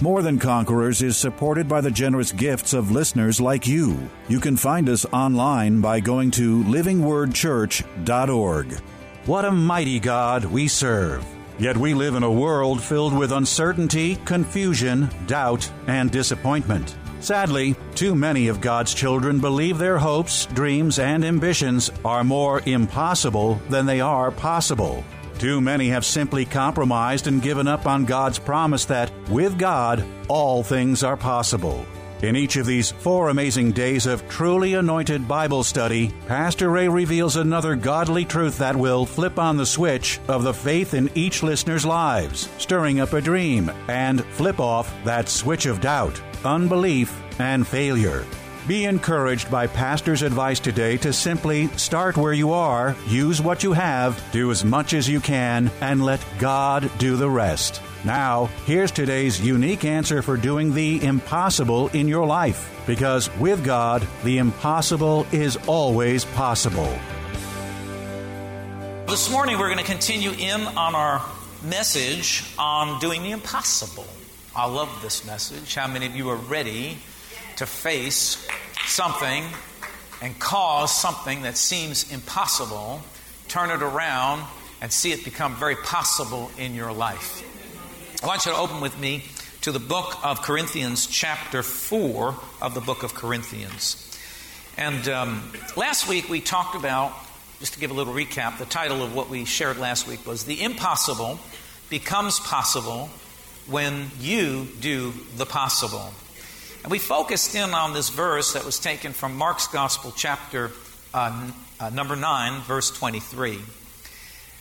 More Than Conquerors is supported by the generous gifts of listeners like you. You can find us online by going to livingwordchurch.org. What a mighty God we serve! Yet we live in a world filled with uncertainty, confusion, doubt, and disappointment. Sadly, too many of God's children believe their hopes, dreams, and ambitions are more impossible than they are possible. Too many have simply compromised and given up on God's promise that, with God, all things are possible. In each of these four amazing days of truly anointed Bible study, Pastor Ray reveals another godly truth that will flip on the switch of the faith in each listener's lives, stirring up a dream, and flip off that switch of doubt, unbelief, and failure. Be encouraged by Pastor's advice today to simply start where you are, use what you have, do as much as you can, and let God do the rest. Now, here's today's unique answer for doing the impossible in your life. Because with God, the impossible is always possible. This morning, we're going to continue in on our message on doing the impossible. I love this message. How many of you are ready to face something and cause something that seems impossible, turn it around, and see it become very possible in your life. I want you to open with me to the book of Corinthians, chapter 4 of the book of Corinthians. And um, last week we talked about, just to give a little recap, the title of what we shared last week was The Impossible Becomes Possible When You Do the Possible. And we focused in on this verse that was taken from Mark's Gospel, chapter uh, uh, number 9, verse 23.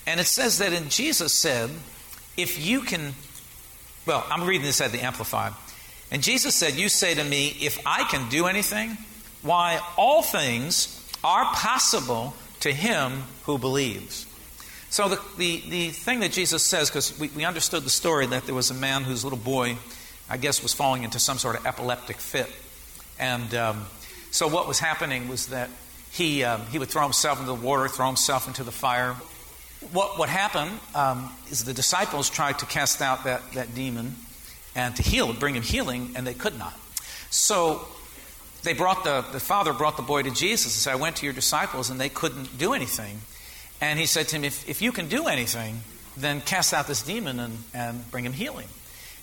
And it says that in Jesus said, If you can, well, I'm reading this at the Amplified. And Jesus said, You say to me, If I can do anything, why, all things are possible to him who believes. So the, the, the thing that Jesus says, because we, we understood the story that there was a man whose little boy I guess, was falling into some sort of epileptic fit. And um, so what was happening was that he, um, he would throw himself into the water, throw himself into the fire. What, what happened um, is the disciples tried to cast out that, that demon and to heal, bring him healing, and they could not. So they brought the, the father brought the boy to Jesus and said, I went to your disciples and they couldn't do anything. And he said to him, If, if you can do anything, then cast out this demon and, and bring him healing.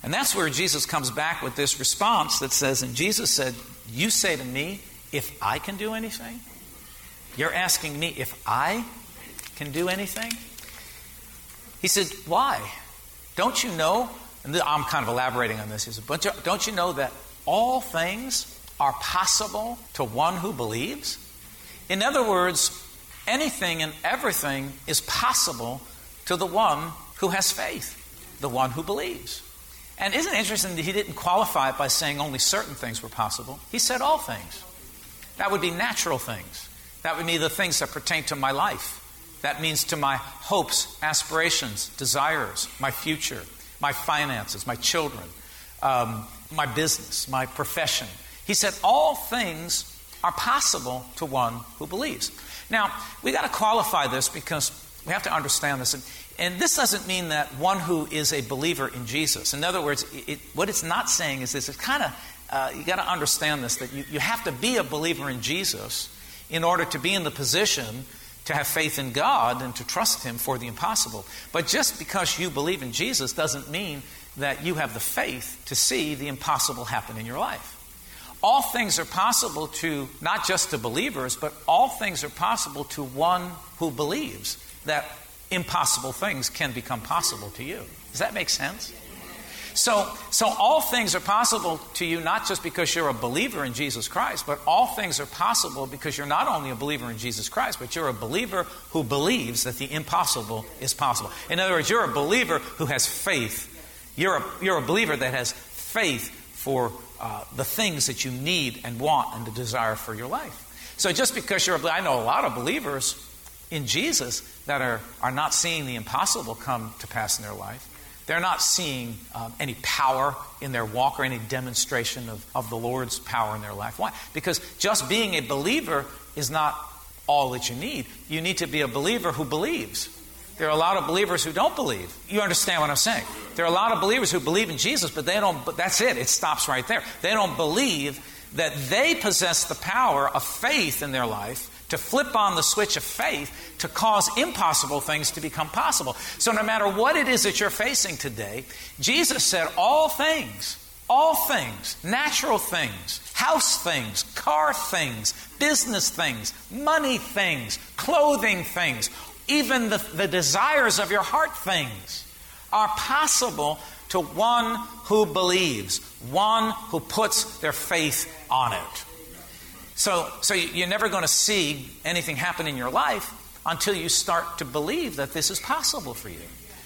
And that's where Jesus comes back with this response that says, And Jesus said, You say to me, if I can do anything? You're asking me if I can do anything? He said, Why? Don't you know? And I'm kind of elaborating on this. He said, But don't you know that all things are possible to one who believes? In other words, anything and everything is possible to the one who has faith, the one who believes. And isn't it interesting that he didn't qualify it by saying only certain things were possible? He said all things. That would be natural things. That would be the things that pertain to my life. That means to my hopes, aspirations, desires, my future, my finances, my children, um, my business, my profession. He said all things are possible to one who believes. Now, we got to qualify this because we have to understand this. And and this doesn't mean that one who is a believer in Jesus. In other words, it, what it's not saying is this. It's kind of, uh, you got to understand this, that you, you have to be a believer in Jesus in order to be in the position to have faith in God and to trust Him for the impossible. But just because you believe in Jesus doesn't mean that you have the faith to see the impossible happen in your life. All things are possible to not just to believers, but all things are possible to one who believes that impossible things can become possible to you. Does that make sense? So, so all things are possible to you not just because you're a believer in Jesus Christ, but all things are possible because you're not only a believer in Jesus Christ, but you're a believer who believes that the impossible is possible. In other words, you're a believer who has faith. You're a, you're a believer that has faith for uh, the things that you need and want and the desire for your life. So just because you're, I know a lot of believers in Jesus that are, are not seeing the impossible come to pass in their life. They're not seeing um, any power in their walk or any demonstration of, of the Lord's power in their life. Why? Because just being a believer is not all that you need. You need to be a believer who believes. There are a lot of believers who don't believe. You understand what I'm saying? There are a lot of believers who believe in Jesus, but they don't, but that's it. It stops right there. They don't believe that they possess the power of faith in their life to flip on the switch of faith to cause impossible things to become possible. So, no matter what it is that you're facing today, Jesus said, All things, all things, natural things, house things, car things, business things, money things, clothing things, even the, the desires of your heart things are possible to one who believes, one who puts their faith on it. So, so you're never going to see anything happen in your life until you start to believe that this is possible for you.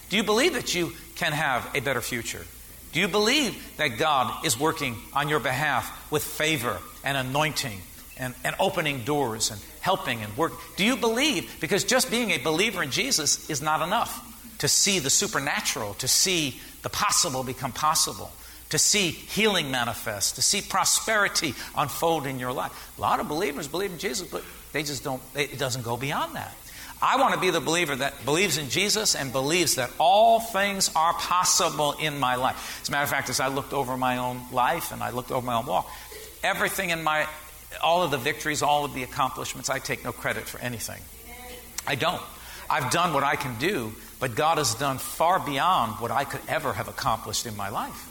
Do you believe that you can have a better future? Do you believe that God is working on your behalf with favor and anointing and, and opening doors and helping and work? Do you believe? Because just being a believer in Jesus is not enough to see the supernatural, to see the possible become possible to see healing manifest, to see prosperity unfold in your life. A lot of believers believe in Jesus, but they just don't, it doesn't go beyond that. I want to be the believer that believes in Jesus and believes that all things are possible in my life. As a matter of fact, as I looked over my own life and I looked over my own walk, everything in my, all of the victories, all of the accomplishments, I take no credit for anything. I don't. I've done what I can do, but God has done far beyond what I could ever have accomplished in my life.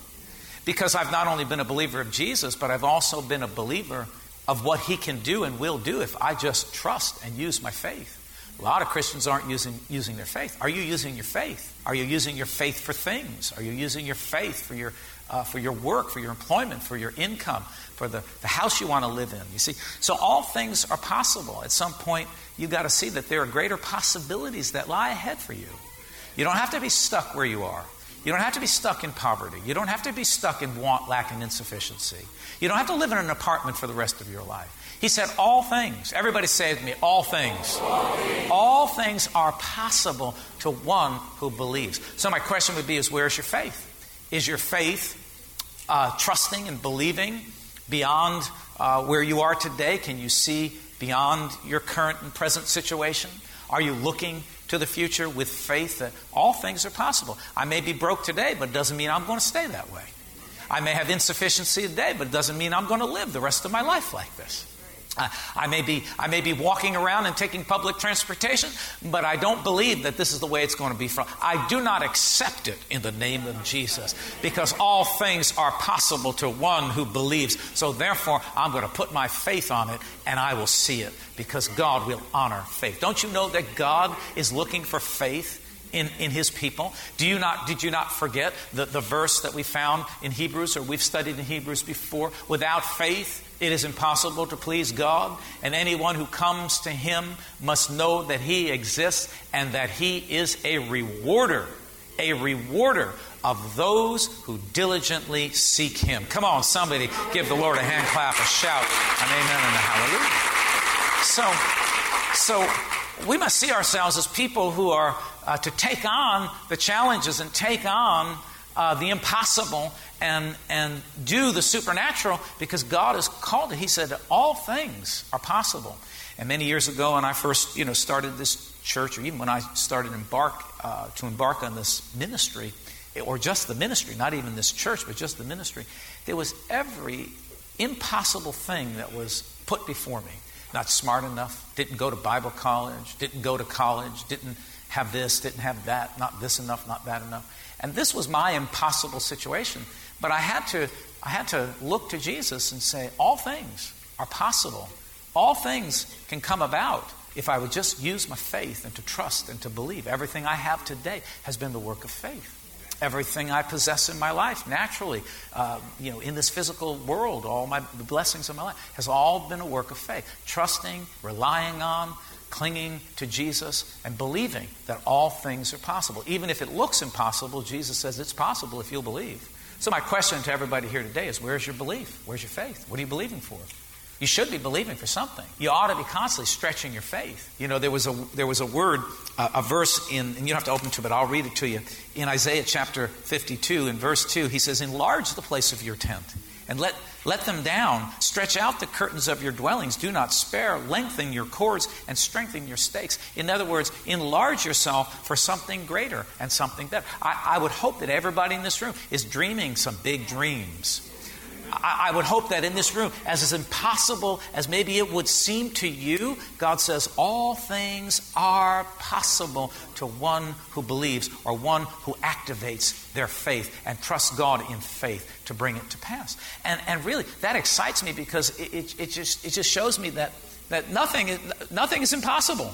Because I've not only been a believer of Jesus, but I've also been a believer of what he can do and will do if I just trust and use my faith. A lot of Christians aren't using, using their faith. Are you using your faith? Are you using your faith for things? Are you using your faith for your, uh, for your work, for your employment, for your income, for the, the house you want to live in? You see, so all things are possible. At some point, you've got to see that there are greater possibilities that lie ahead for you. You don't have to be stuck where you are. You don't have to be stuck in poverty. You don't have to be stuck in want, lack, and insufficiency. You don't have to live in an apartment for the rest of your life. He said, All things. Everybody say me, all things. all things. All things are possible to one who believes. So, my question would be is where's your faith? Is your faith uh, trusting and believing beyond uh, where you are today? Can you see beyond your current and present situation? Are you looking to the future with faith that all things are possible. I may be broke today, but it doesn't mean I'm going to stay that way. I may have insufficiency today, but it doesn't mean I'm going to live the rest of my life like this. I, may be, I may be walking around and taking public transportation, but I don't believe that this is the way it's going to be. From. I do not accept it in the name of Jesus because all things are possible to one who believes. So therefore, I'm going to put my faith on it and I will see it because God will honor faith. Don't you know that God is looking for faith? in, in his people. Do you not, did you not forget the, the verse that we found in Hebrews, or we've studied in Hebrews before? Without faith, it is impossible to please God, and anyone who comes to Him must know that He exists and that He is a rewarder, a rewarder of those who diligently seek Him. Come on, somebody give the Lord a hand clap, a shout, an amen, and a hallelujah. So, so we must see ourselves as people who are uh, to take on the challenges and take on uh, the impossible and, and do the supernatural because God has called it. He said, All things are possible. And many years ago, when I first you know, started this church, or even when I started embark, uh, to embark on this ministry, or just the ministry, not even this church, but just the ministry, there was every impossible thing that was put before me. Not smart enough, didn't go to Bible college, didn't go to college, didn't have this, didn't have that, not this enough, not that enough. And this was my impossible situation. But I had to, I had to look to Jesus and say, all things are possible. All things can come about if I would just use my faith and to trust and to believe. Everything I have today has been the work of faith. Everything I possess in my life, naturally, uh, you know, in this physical world, all my the blessings of my life, has all been a work of faith. Trusting, relying on, clinging to Jesus and believing that all things are possible. Even if it looks impossible, Jesus says it's possible if you'll believe. So, my question to everybody here today is where's your belief? Where's your faith? What are you believing for? You should be believing for something. You ought to be constantly stretching your faith. You know, there was a, there was a word, a verse in, and you don't have to open to it, but I'll read it to you. In Isaiah chapter 52, in verse 2, he says, Enlarge the place of your tent and let, let them down. Stretch out the curtains of your dwellings. Do not spare. Lengthen your cords and strengthen your stakes. In other words, enlarge yourself for something greater and something better. I, I would hope that everybody in this room is dreaming some big dreams. I, I would hope that in this room, as impossible as maybe it would seem to you, God says all things are possible to one who believes or one who activates their faith and trusts God in faith to bring it to pass. And, and really, that excites me because it, it, it just, it just shows me that, that nothing, nothing is impossible.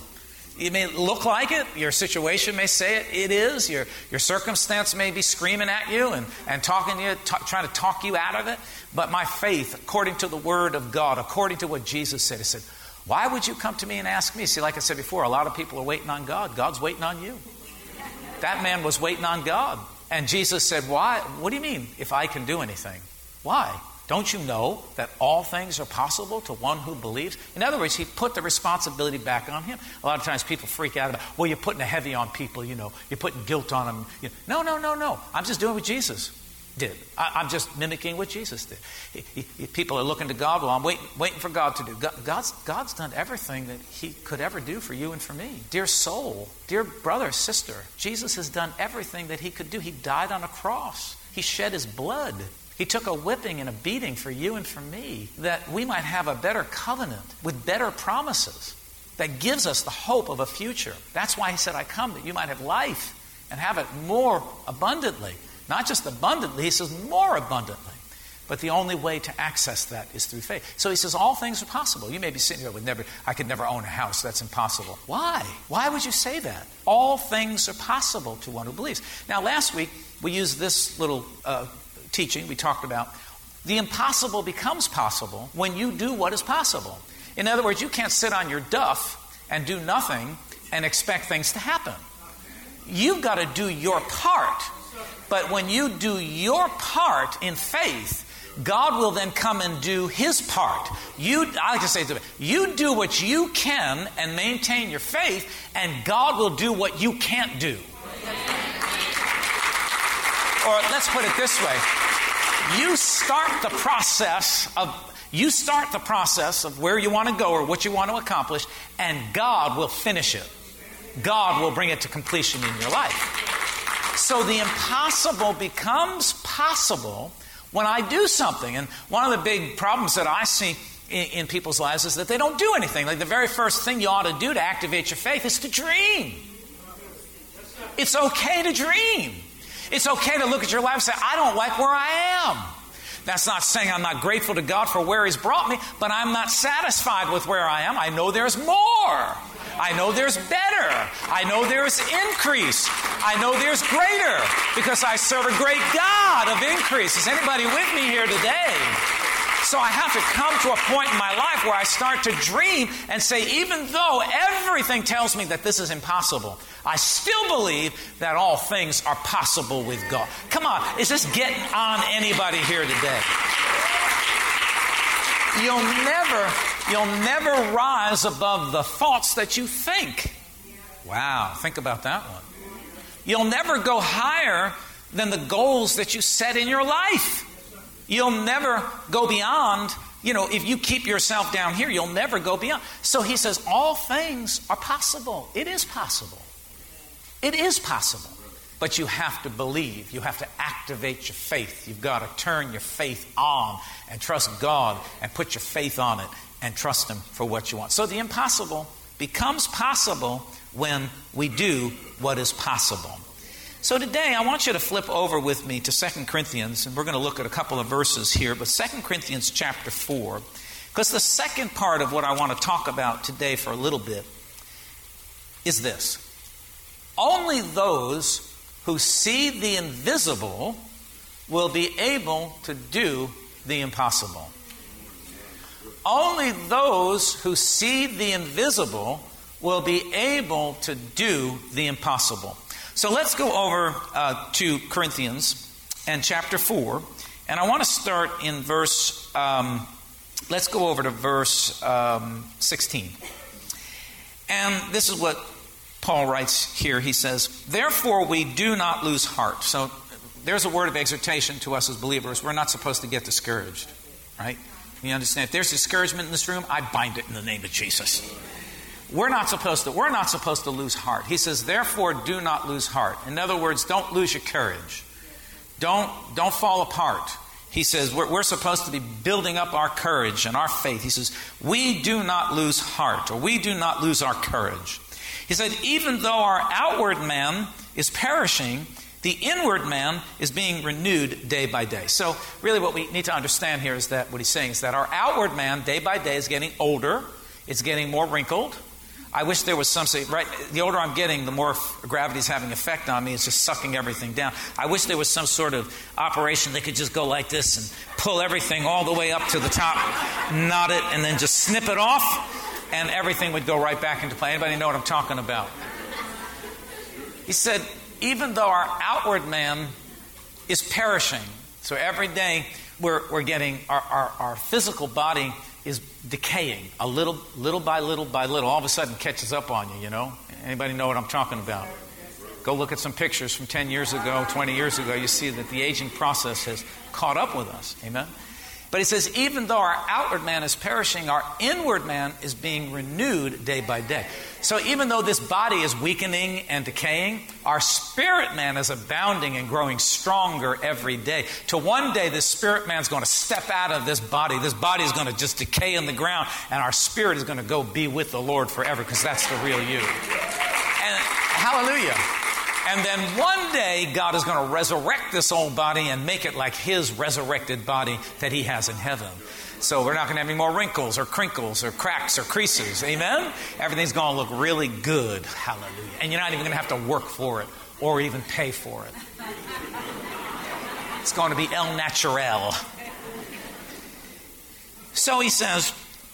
It may look like it. Your situation may say it. It is. Your, your circumstance may be screaming at you and, and talking to you, t- trying to talk you out of it. But my faith, according to the Word of God, according to what Jesus said, He said, Why would you come to me and ask me? See, like I said before, a lot of people are waiting on God. God's waiting on you. That man was waiting on God. And Jesus said, Why? What do you mean if I can do anything? Why? Don't you know that all things are possible to one who believes? In other words, he put the responsibility back on him. A lot of times people freak out about, well, you're putting a heavy on people, you know, you're putting guilt on them. You know, no, no, no, no. I'm just doing what Jesus did. I, am just mimicking what Jesus did. He, he, people are looking to God. Well, I'm waiting, waiting for God to do. God, God's, God's done everything that He could ever do for you and for me. Dear soul, dear brother, sister, Jesus has done everything that He could do. He died on a cross, He shed His blood. He took a whipping and a beating for you and for me that we might have a better covenant with better promises that gives us the hope of a future. That's why he said, I come that you might have life and have it more abundantly. Not just abundantly, he says more abundantly. But the only way to access that is through faith. So he says all things are possible. You may be sitting here with never I could never own a house. That's impossible. Why? Why would you say that? All things are possible to one who believes. Now last week we used this little uh, teaching, we talked about the impossible becomes possible when you do what is possible. In other words, you can't sit on your duff and do nothing and expect things to happen. You've got to do your part. But when you do your part in faith, God will then come and do his part. You, I like to say to you do what you can and maintain your faith, and God will do what you can't do. Or let's put it this way you start the process of you start the process of where you want to go or what you want to accomplish, and God will finish it. God will bring it to completion in your life. So the impossible becomes possible when I do something. And one of the big problems that I see in, in, people's lives is that they don't do anything. Like the very first thing you ought to do to activate your faith is to dream. It's okay to dream. It's okay to look at your life and say, I don't like where I am. That's not saying I'm not grateful to God for where He's brought me, but I'm not satisfied with where I am. I know there's more. I know there's better. I know there's increase. I know there's greater because I serve a great God of increase. Is anybody with me here today? So I have to come to a point in my life where I start to dream and say, even though everything tells me that this is impossible, I still believe that all things are possible with God. Come on, is this getting on anybody here today? You'll never, you'll never rise above the thoughts that you think. Wow, think about that one. You'll never go higher than the goals that you set in your life. You'll never go beyond, you know, if you keep yourself down here, you'll never go beyond. So he says, all things are possible. It is possible. It is possible. But you have to believe. You have to activate your faith. You've got to turn your faith on and trust God and put your faith on it and trust Him for what you want. So the impossible becomes possible when we do what is possible. So today I want you to flip over with me to 2 Corinthians, and we're going to look at a couple of verses here, but 2 Corinthians chapter 4, because the second part of what I want to talk about today for a little bit is this. Only those who see the invisible will be able to do the impossible. Only those who see the invisible will be able to do the impossible. So let's go over uh, to Corinthians and chapter 4. And I want to start in verse, um, let's go over to verse um, 16. And this is what Paul writes here. He says, Therefore we do not lose heart. So there's a word of exhortation to us as believers. We're not supposed to get discouraged, right? You understand? If there's discouragement in this room, I bind it in the name of Jesus. We're not supposed to, we're not supposed to lose heart. He says, therefore, do not lose heart. In other words, don't lose your courage. Don't, don't fall apart. He says, we're, we're supposed to be building up our courage and our faith. He says, we do not lose heart, or we do not lose our courage. He said, even though our outward man is perishing, the inward man is being renewed day by day. So, really, what we need to understand here is that what he's saying is that our outward man, day by day, is getting older, it's getting more wrinkled. I wish there was some say, right? The older I'm getting, the more gravity's having effect on me. It's just sucking everything down. I wish there was some sort of operation that could just go like this and pull everything all the way up to the top, knot it, and then just snip it off, and everything would go right back into play. Anybody know what I'm talking about? He said, even though our outward man is perishing, so every day we're, we're getting, our, our, our physical body is decaying a little, little by little by little. All of a sudden catches up on you, you know? Anybody know what I'm talking about? Go look at some pictures from 10 years ago, 20 years ago. You see that the aging process has caught up with us. Amen? But he says, even though our outward man is perishing, our inward man is being renewed day by day. So even though this body is weakening and decaying, our spirit man is abounding and growing stronger every day. To one day, this spirit man is going to step out of this body. This body is going to just decay in the ground, and our spirit is going to go be with the Lord forever because that's the real you. And hallelujah. And then one day, God is going to resurrect this old body and make it like His resurrected body that He has in heaven. So we're not going to have any more wrinkles or crinkles or cracks or creases. Amen? Everything's going to look really good. Hallelujah. And you're not even going to have to work for it or even pay for it. It's going to be el natural. So he says,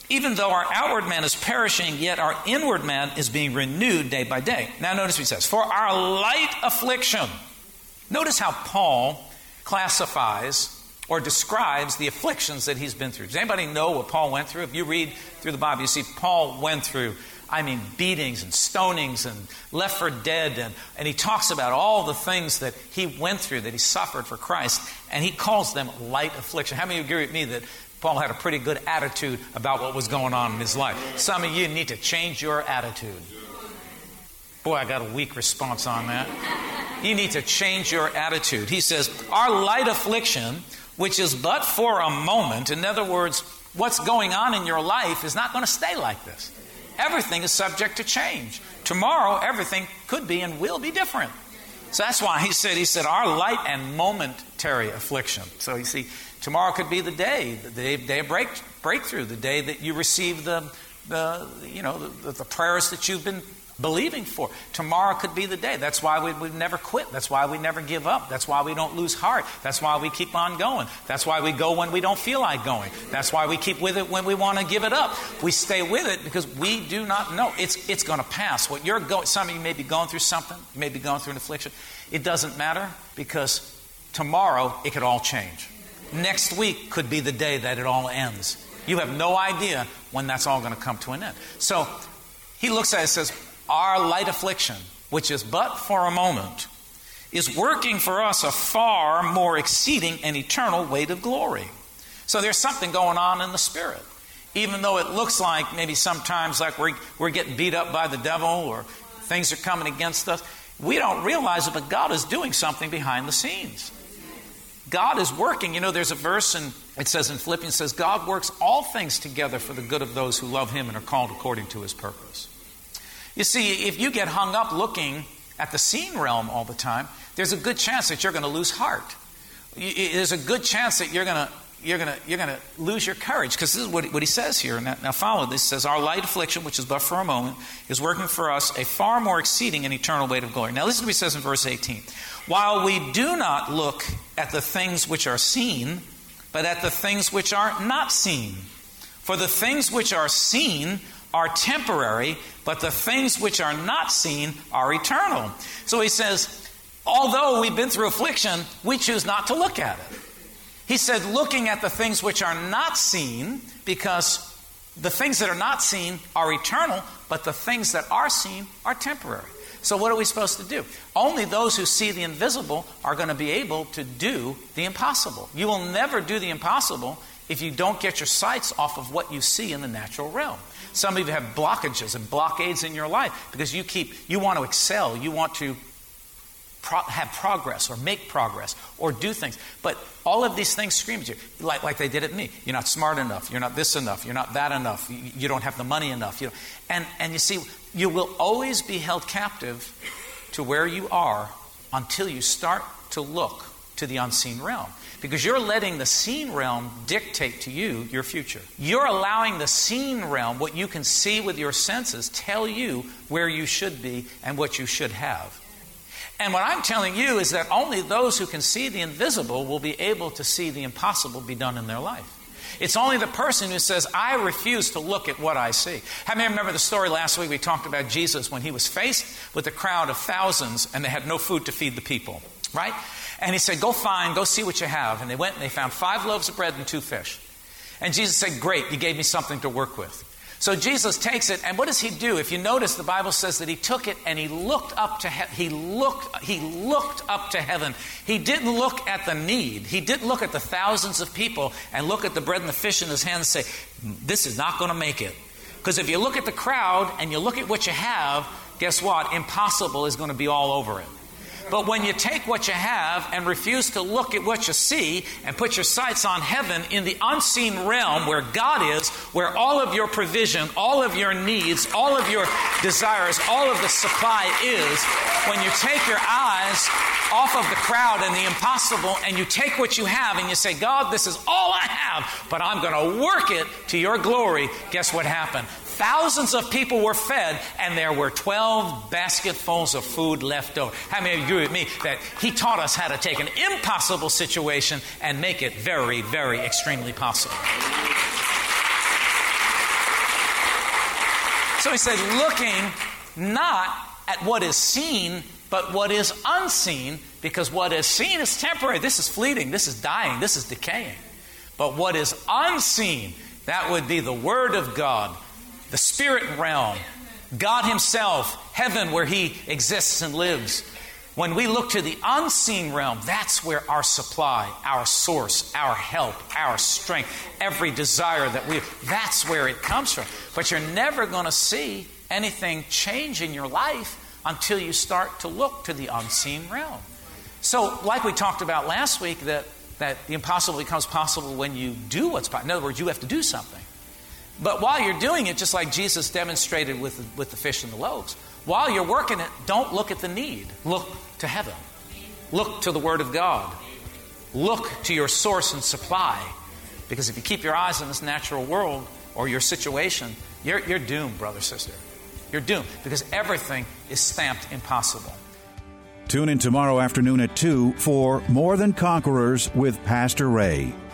even though our outward man is perishing, yet our inward man is being renewed day by day. Now, notice what he says For our light affliction. Notice how Paul classifies or describes the afflictions that he's been through. Does anybody know what Paul went through? If you read through the Bible, you see Paul went through, I mean, beatings and stonings and left for dead. And, and he talks about all the things that he went through, that he suffered for Christ, and he calls them light affliction. How many agree with me that Paul had a pretty good attitude about what was going on in his life. Some of you need to change your attitude. Boy, I got a weak response on that. You need to change your attitude. He says, Our light affliction, which is but for a moment, in other words, what's going on in your life is not going to stay like this. Everything is subject to change. Tomorrow, everything could be and will be different. So that's why he said, he said, our light and momentary affliction. So you see, Tomorrow could be the day, the day, day of break, breakthrough, the day that you receive the, the you know, the, the prayers that you've been believing for. Tomorrow could be the day. That's why we, we never quit. That's why we never give up. That's why we don't lose heart. That's why we keep on going. That's why we go when we don't feel like going. That's why we keep with it when we want to give it up. We stay with it because we do not know. It's, it's going to pass. What you're going, some of you may be going through something, you may be going through an affliction. It doesn't matter because tomorrow it could all change. Next week could be the day that it all ends. You have no idea when that's all going to come to an end. So he looks at it and says, Our light affliction, which is but for a moment, is working for us a far more exceeding and eternal weight of glory. So there's something going on in the spirit. Even though it looks like maybe sometimes like we're, we're getting beat up by the devil or things are coming against us, we don't realize it, but God is doing something behind the scenes. God is working. You know, there's a verse, and it says in Philippians, says, God works all things together for the good of those who love Him and are called according to His purpose. You see, if you get hung up looking at the seen realm all the time, there's a good chance that you're going to lose heart. There's a good chance that you're going to you're going to you're going to lose your courage because this is what, he says here. Now, now follow this. He says, Our light affliction, which is but for a moment, is working for us a far more exceeding and eternal weight of glory. Now, listen to what he says in verse 18. While we do not look at the things which are seen, but at the things which are not seen. For the things which are seen are temporary, but the things which are not seen are eternal. So he says, Although we've been through affliction, we choose not to look at it. He said, looking at the things which are not seen, because the things that are not seen are eternal, but the things that are seen are temporary. So, what are we supposed to do? Only those who see the invisible are going to be able to do the impossible. You will never do the impossible if you don't get your sights off of what you see in the natural realm. Some of you have blockages and blockades in your life because you keep you want to excel, you want to pro- have progress or make progress or do things. But all of these things scream at you, like, like they did at me. You're not smart enough. You're not this enough. You're not that enough. You, you don't have the money enough. You know? and, and you see, you will always be held captive to where you are until you start to look to the unseen realm. Because you're letting the seen realm dictate to you your future. You're allowing the seen realm, what you can see with your senses, tell you where you should be and what you should have. And what I'm telling you is that only those who can see the invisible will be able to see the impossible be done in their life. It's only the person who says, I refuse to look at what I see. How many remember the story last week we talked about Jesus when he was faced with a crowd of thousands and they had no food to feed the people, right? And he said, Go find, go see what you have. And they went and they found five loaves of bread and two fish. And Jesus said, Great, you gave me something to work with. So Jesus takes it, and what does he do? If you notice, the Bible says that he took it and he looked up to he-, he looked he looked up to heaven. He didn't look at the need. He didn't look at the thousands of people and look at the bread and the fish in his hand and say, "This is not going to make it." Because if you look at the crowd and you look at what you have, guess what? Impossible is going to be all over it. But when you take what you have and refuse to look at what you see and put your sights on heaven in the unseen realm where God is, where all of your provision, all of your needs, all of your desires, all of the supply is, when you take your eyes off of the crowd and the impossible and you take what you have and you say, God, this is all I have, but I'm going to work it to your glory, guess what happened? Thousands of people were fed, and there were 12 basketfuls of food left over. How many agree with me that he taught us how to take an impossible situation and make it very, very extremely possible? So he said, looking not at what is seen, but what is unseen, because what is seen is temporary. This is fleeting, this is dying, this is decaying. But what is unseen, that would be the Word of God, the spirit realm, God Himself, heaven where He exists and lives. When we look to the unseen realm, that's where our supply, our source, our help, our strength, every desire that we that's where it comes from. But you're never going to see anything change in your life until you start to look to the unseen realm. So, like we talked about last week, that, that the impossible becomes possible when you do what's possible. In other words, you have to do something. But while you're doing it, just like Jesus demonstrated with the, with the fish and the loaves, while you're working it, don't look at the need. Look to heaven. Look to the Word of God. Look to your source and supply. Because if you keep your eyes on this natural world or your situation, you're, you're doomed, brother, sister. You're doomed because everything is stamped impossible. Tune in tomorrow afternoon at 2 for More Than Conquerors with Pastor Ray.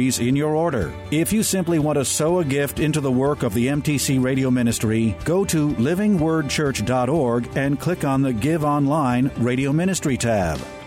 in your order. If you simply want to sow a gift into the work of the MTC Radio Ministry, go to livingwordchurch.org and click on the Give Online Radio Ministry tab.